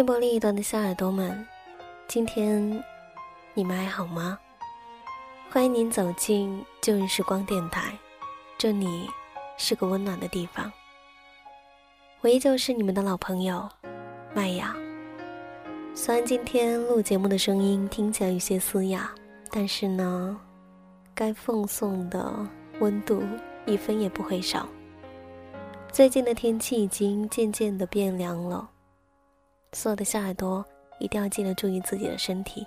电波另一端的小耳朵们，今天你们还好吗？欢迎您走进旧日时光电台，这里是个温暖的地方。我依旧是你们的老朋友麦雅。虽然今天录节目的声音听起来有些嘶哑，但是呢，该奉送的温度一分也不会少。最近的天气已经渐渐的变凉了。所有的小耳朵一定要记得注意自己的身体。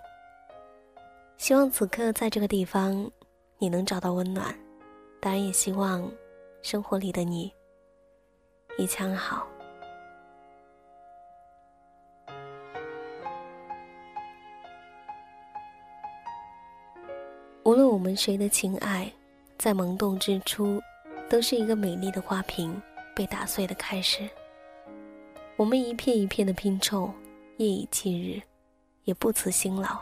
希望此刻在这个地方，你能找到温暖。当然，也希望生活里的你一切安好。无论我们谁的情爱，在萌动之初，都是一个美丽的花瓶被打碎的开始。我们一片一片的拼凑，夜以继日，也不辞辛劳。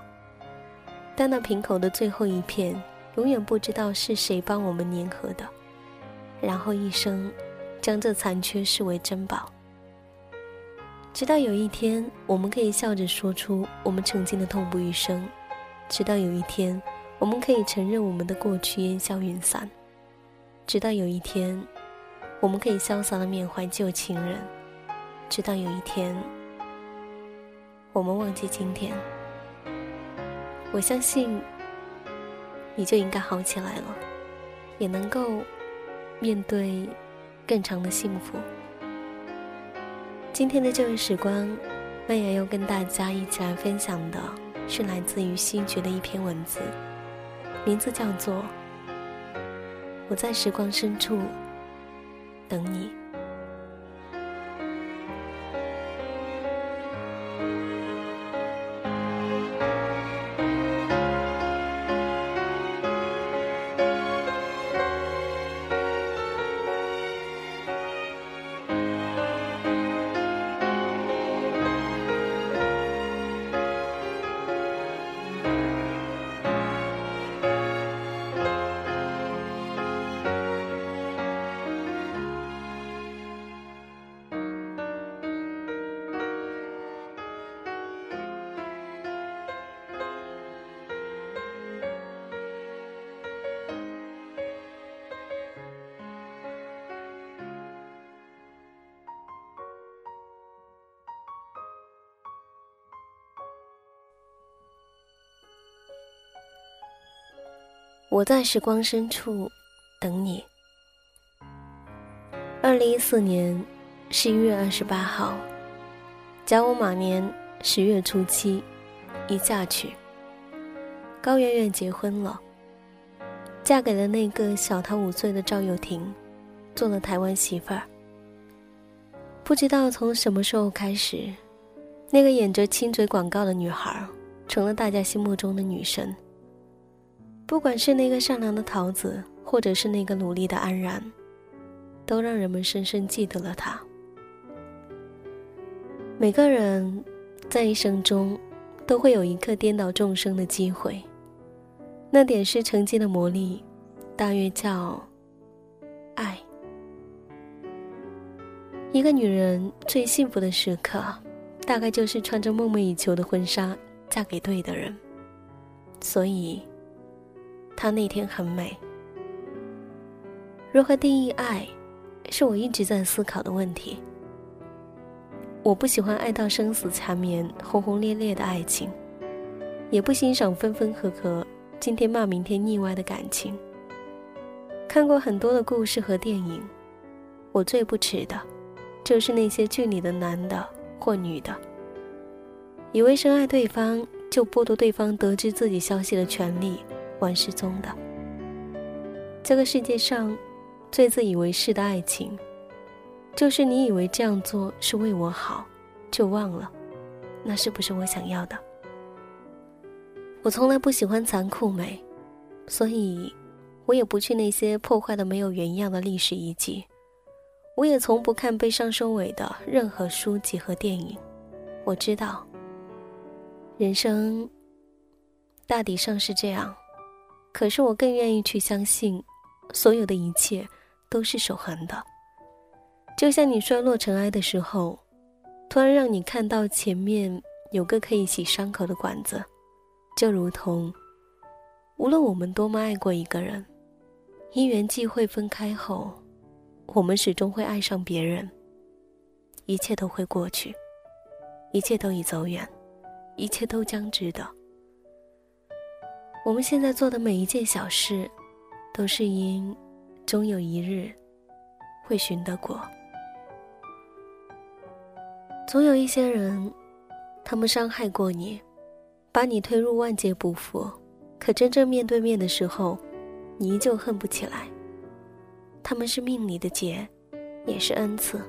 但那瓶口的最后一片，永远不知道是谁帮我们粘合的，然后一生将这残缺视为珍宝。直到有一天，我们可以笑着说出我们曾经的痛不欲生；直到有一天，我们可以承认我们的过去烟消云散；直到有一天，我们可以潇洒的缅怀旧情人。直到有一天，我们忘记今天，我相信你就应该好起来了，也能够面对更长的幸福。今天的这位时光，麦雅要跟大家一起来分享的是来自于西决的一篇文字，名字叫做《我在时光深处等你》。我在时光深处等你。二零一四年十一月二十八号，甲午马年十月初七，一嫁娶。高圆圆结婚了，嫁给了那个小她五岁的赵又廷，做了台湾媳妇儿。不知道从什么时候开始，那个演着亲嘴广告的女孩，成了大家心目中的女神。不管是那个善良的桃子，或者是那个努力的安然，都让人们深深记得了他。每个人在一生中都会有一刻颠倒众生的机会，那点是曾经的魔力，大约叫爱。一个女人最幸福的时刻，大概就是穿着梦寐以求的婚纱，嫁给对的人。所以。她那天很美。如何定义爱，是我一直在思考的问题。我不喜欢爱到生死缠绵、轰轰烈烈的爱情，也不欣赏分分合合、今天骂明天腻歪的感情。看过很多的故事和电影，我最不耻的，就是那些剧里的男的或女的，以为深爱对方就剥夺对方得知自己消息的权利。玩失踪的。这个世界上，最自以为是的爱情，就是你以为这样做是为我好，就忘了，那是不是我想要的？我从来不喜欢残酷美，所以，我也不去那些破坏的没有原样的历史遗迹，我也从不看悲伤收尾的任何书籍和电影。我知道，人生，大抵上是这样。可是我更愿意去相信，所有的一切都是守恒的。就像你摔落尘埃的时候，突然让你看到前面有个可以洗伤口的管子，就如同，无论我们多么爱过一个人，因缘际会分开后，我们始终会爱上别人。一切都会过去，一切都已走远，一切都将值得。我们现在做的每一件小事，都是因，终有一日，会寻得果。总有一些人，他们伤害过你，把你推入万劫不复，可真正面对面的时候，你依旧恨不起来。他们是命里的劫，也是恩赐。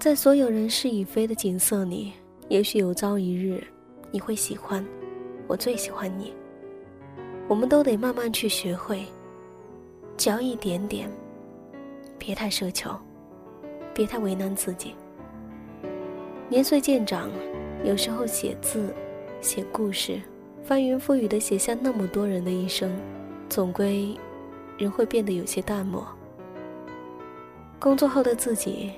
在所有人是与非的景色里，也许有朝一日，你会喜欢，我最喜欢你。我们都得慢慢去学会，只要一点点，别太奢求，别太为难自己。年岁渐长，有时候写字、写故事，翻云覆雨的写下那么多人的一生，总归人会变得有些淡漠。工作后的自己，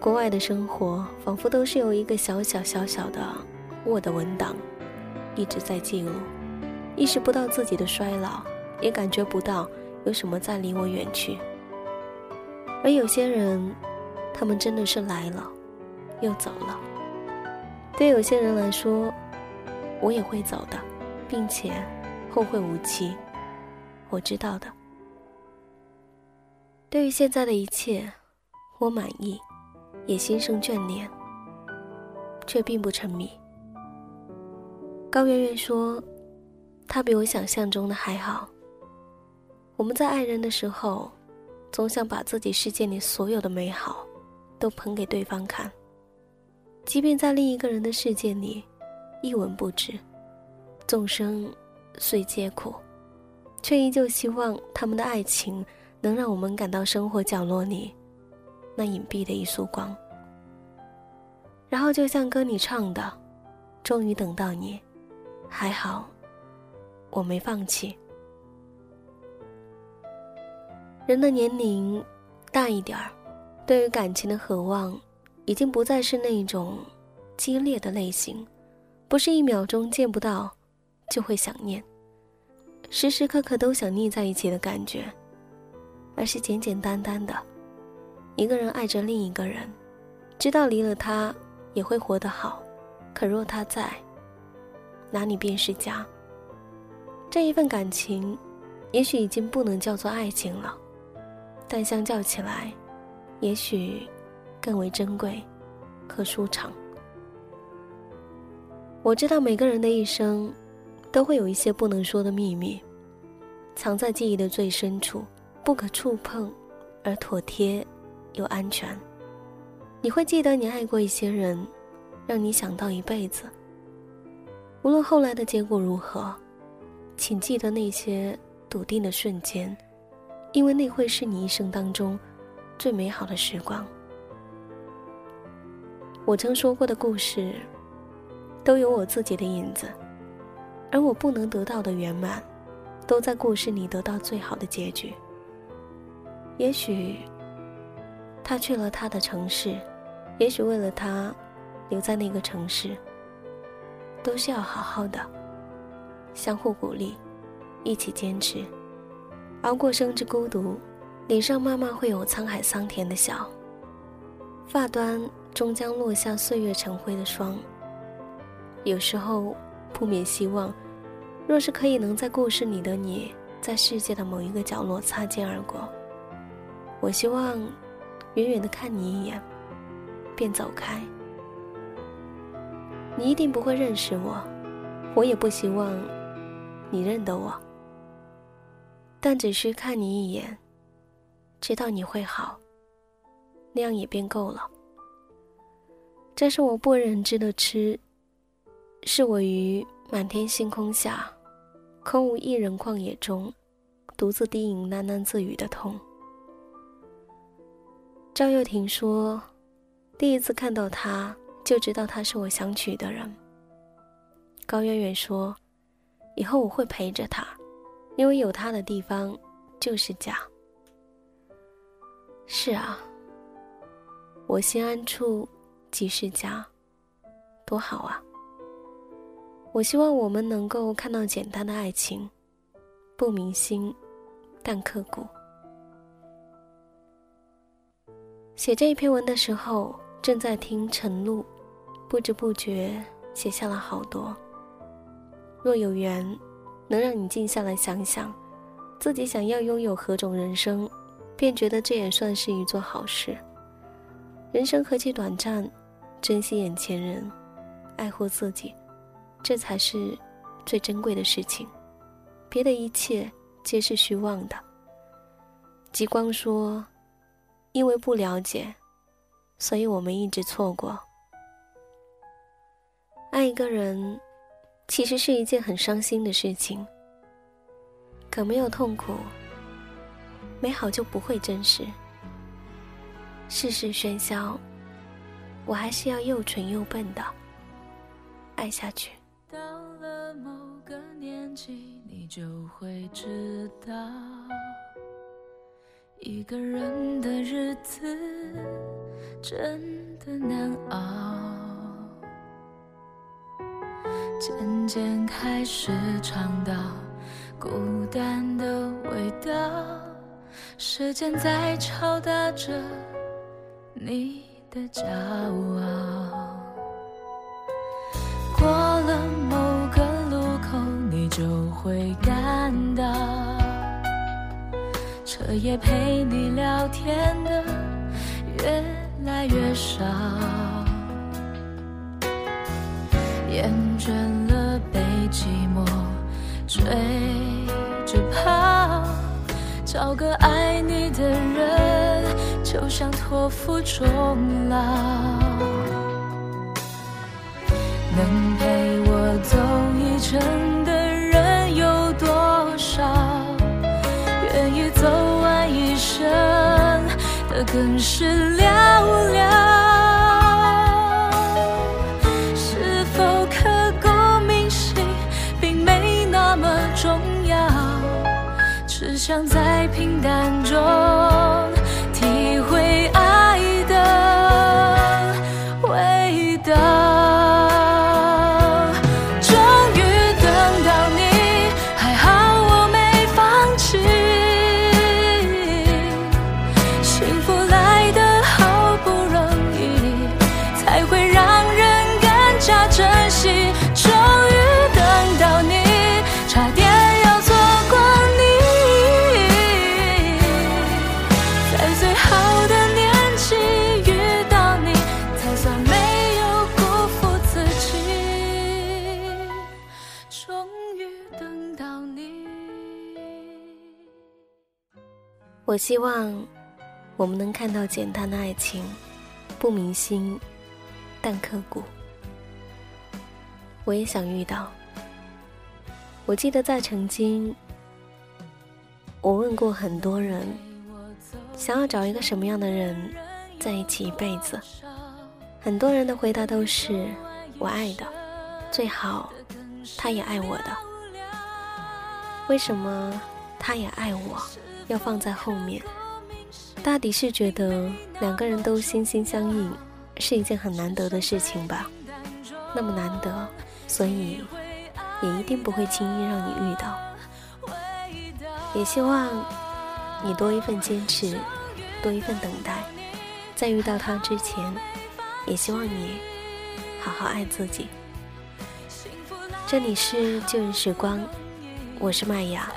国外的生活，仿佛都是有一个小小小小的 Word 文档，一直在记录。意识不到自己的衰老，也感觉不到有什么在离我远去。而有些人，他们真的是来了，又走了。对有些人来说，我也会走的，并且后会无期。我知道的。对于现在的一切，我满意，也心生眷恋，却并不沉迷。高圆圆说。他比我想象中的还好。我们在爱人的时候，总想把自己世界里所有的美好，都捧给对方看。即便在另一个人的世界里，一文不值，众生虽皆苦，却依旧希望他们的爱情能让我们感到生活角落里那隐蔽的一束光。然后就像歌里唱的：“终于等到你，还好。”我没放弃。人的年龄大一点儿，对于感情的渴望，已经不再是那种激烈的类型，不是一秒钟见不到就会想念，时时刻刻都想腻在一起的感觉，而是简简单单的，一个人爱着另一个人，知道离了他也会活得好，可若他在，哪里便是家。这一份感情，也许已经不能叫做爱情了，但相较起来，也许更为珍贵和舒畅。我知道每个人的一生，都会有一些不能说的秘密，藏在记忆的最深处，不可触碰，而妥帖又安全。你会记得你爱过一些人，让你想到一辈子。无论后来的结果如何。请记得那些笃定的瞬间，因为那会是你一生当中最美好的时光。我曾说过的故事，都有我自己的影子，而我不能得到的圆满，都在故事里得到最好的结局。也许他去了他的城市，也许为了他留在那个城市，都是要好好的。相互鼓励，一起坚持，熬过生之孤独，脸上慢慢会有沧海桑田的笑，发端终将落下岁月成灰的霜。有时候不免希望，若是可以能在故事里的你，在世界的某一个角落擦肩而过，我希望远远的看你一眼，便走开。你一定不会认识我，我也不希望。你认得我，但只需看你一眼，知道你会好，那样也便够了。这是我不为人知的痴，是我于满天星空下，空无一人旷野中，独自低吟喃喃自语的痛。赵又廷说：“第一次看到他，就知道他是我想娶的人。”高圆圆说。以后我会陪着他，因为有他的地方就是家。是啊，我心安处即是家，多好啊！我希望我们能够看到简单的爱情，不明心，但刻骨。写这一篇文的时候，正在听晨露，不知不觉写下了好多。若有缘，能让你静下来想想，自己想要拥有何种人生，便觉得这也算是一座好事。人生何其短暂，珍惜眼前人，爱护自己，这才是最珍贵的事情。别的一切皆是虚妄的。极光说。因为不了解，所以我们一直错过。爱一个人，其实是一件很伤心的事情。可没有痛苦，美好就不会真实。世事喧嚣，我还是要又蠢又笨的爱下去。到了某个年纪，你就会知道。一个人的日子真的难熬，渐渐开始尝到孤单的味道，时间在敲打着你的骄傲。过了某个路口，你就会感到。彻夜陪你聊天的越来越少，厌倦了被寂寞追着跑，找个爱你的人，就像托付终老，能陪我走一程的人有多少？愿意走完一生的。更是寥寥，只想在我希望我们能看到简单的爱情，不明心，但刻骨。我也想遇到。我记得在曾经，我问过很多人，想要找一个什么样的人在一起一辈子。很多人的回答都是我爱的，最好他也爱我的。为什么他也爱我？要放在后面，大抵是觉得两个人都心心相印是一件很难得的事情吧。那么难得，所以也一定不会轻易让你遇到。也希望你多一份坚持，多一份等待，在遇到他之前，也希望你好好爱自己。这里是旧日时光，我是麦雅。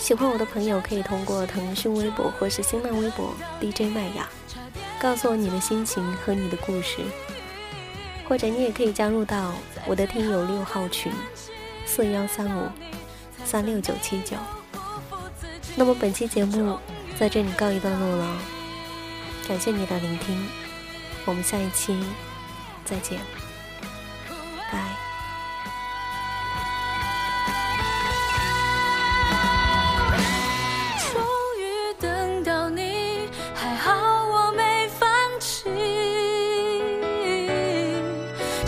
喜欢我的朋友可以通过腾讯微博或是新浪微博 DJ 麦雅，告诉我你的心情和你的故事，或者你也可以加入到我的听友六号群四幺三五三六九七九。那么本期节目在这里告一段落了，感谢你的聆听，我们下一期再见，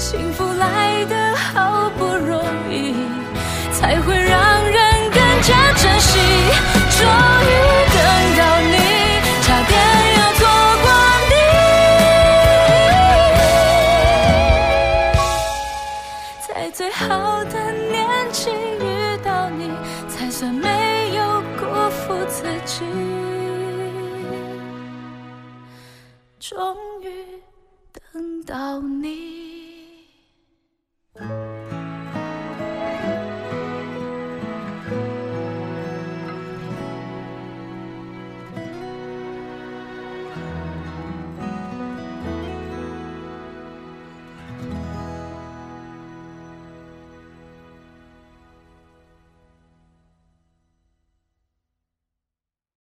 幸福来得好不容易才会让人更加珍惜。终于等到你差点要错过你。在最好的年纪遇到你才算没有辜负自己。终于等到你。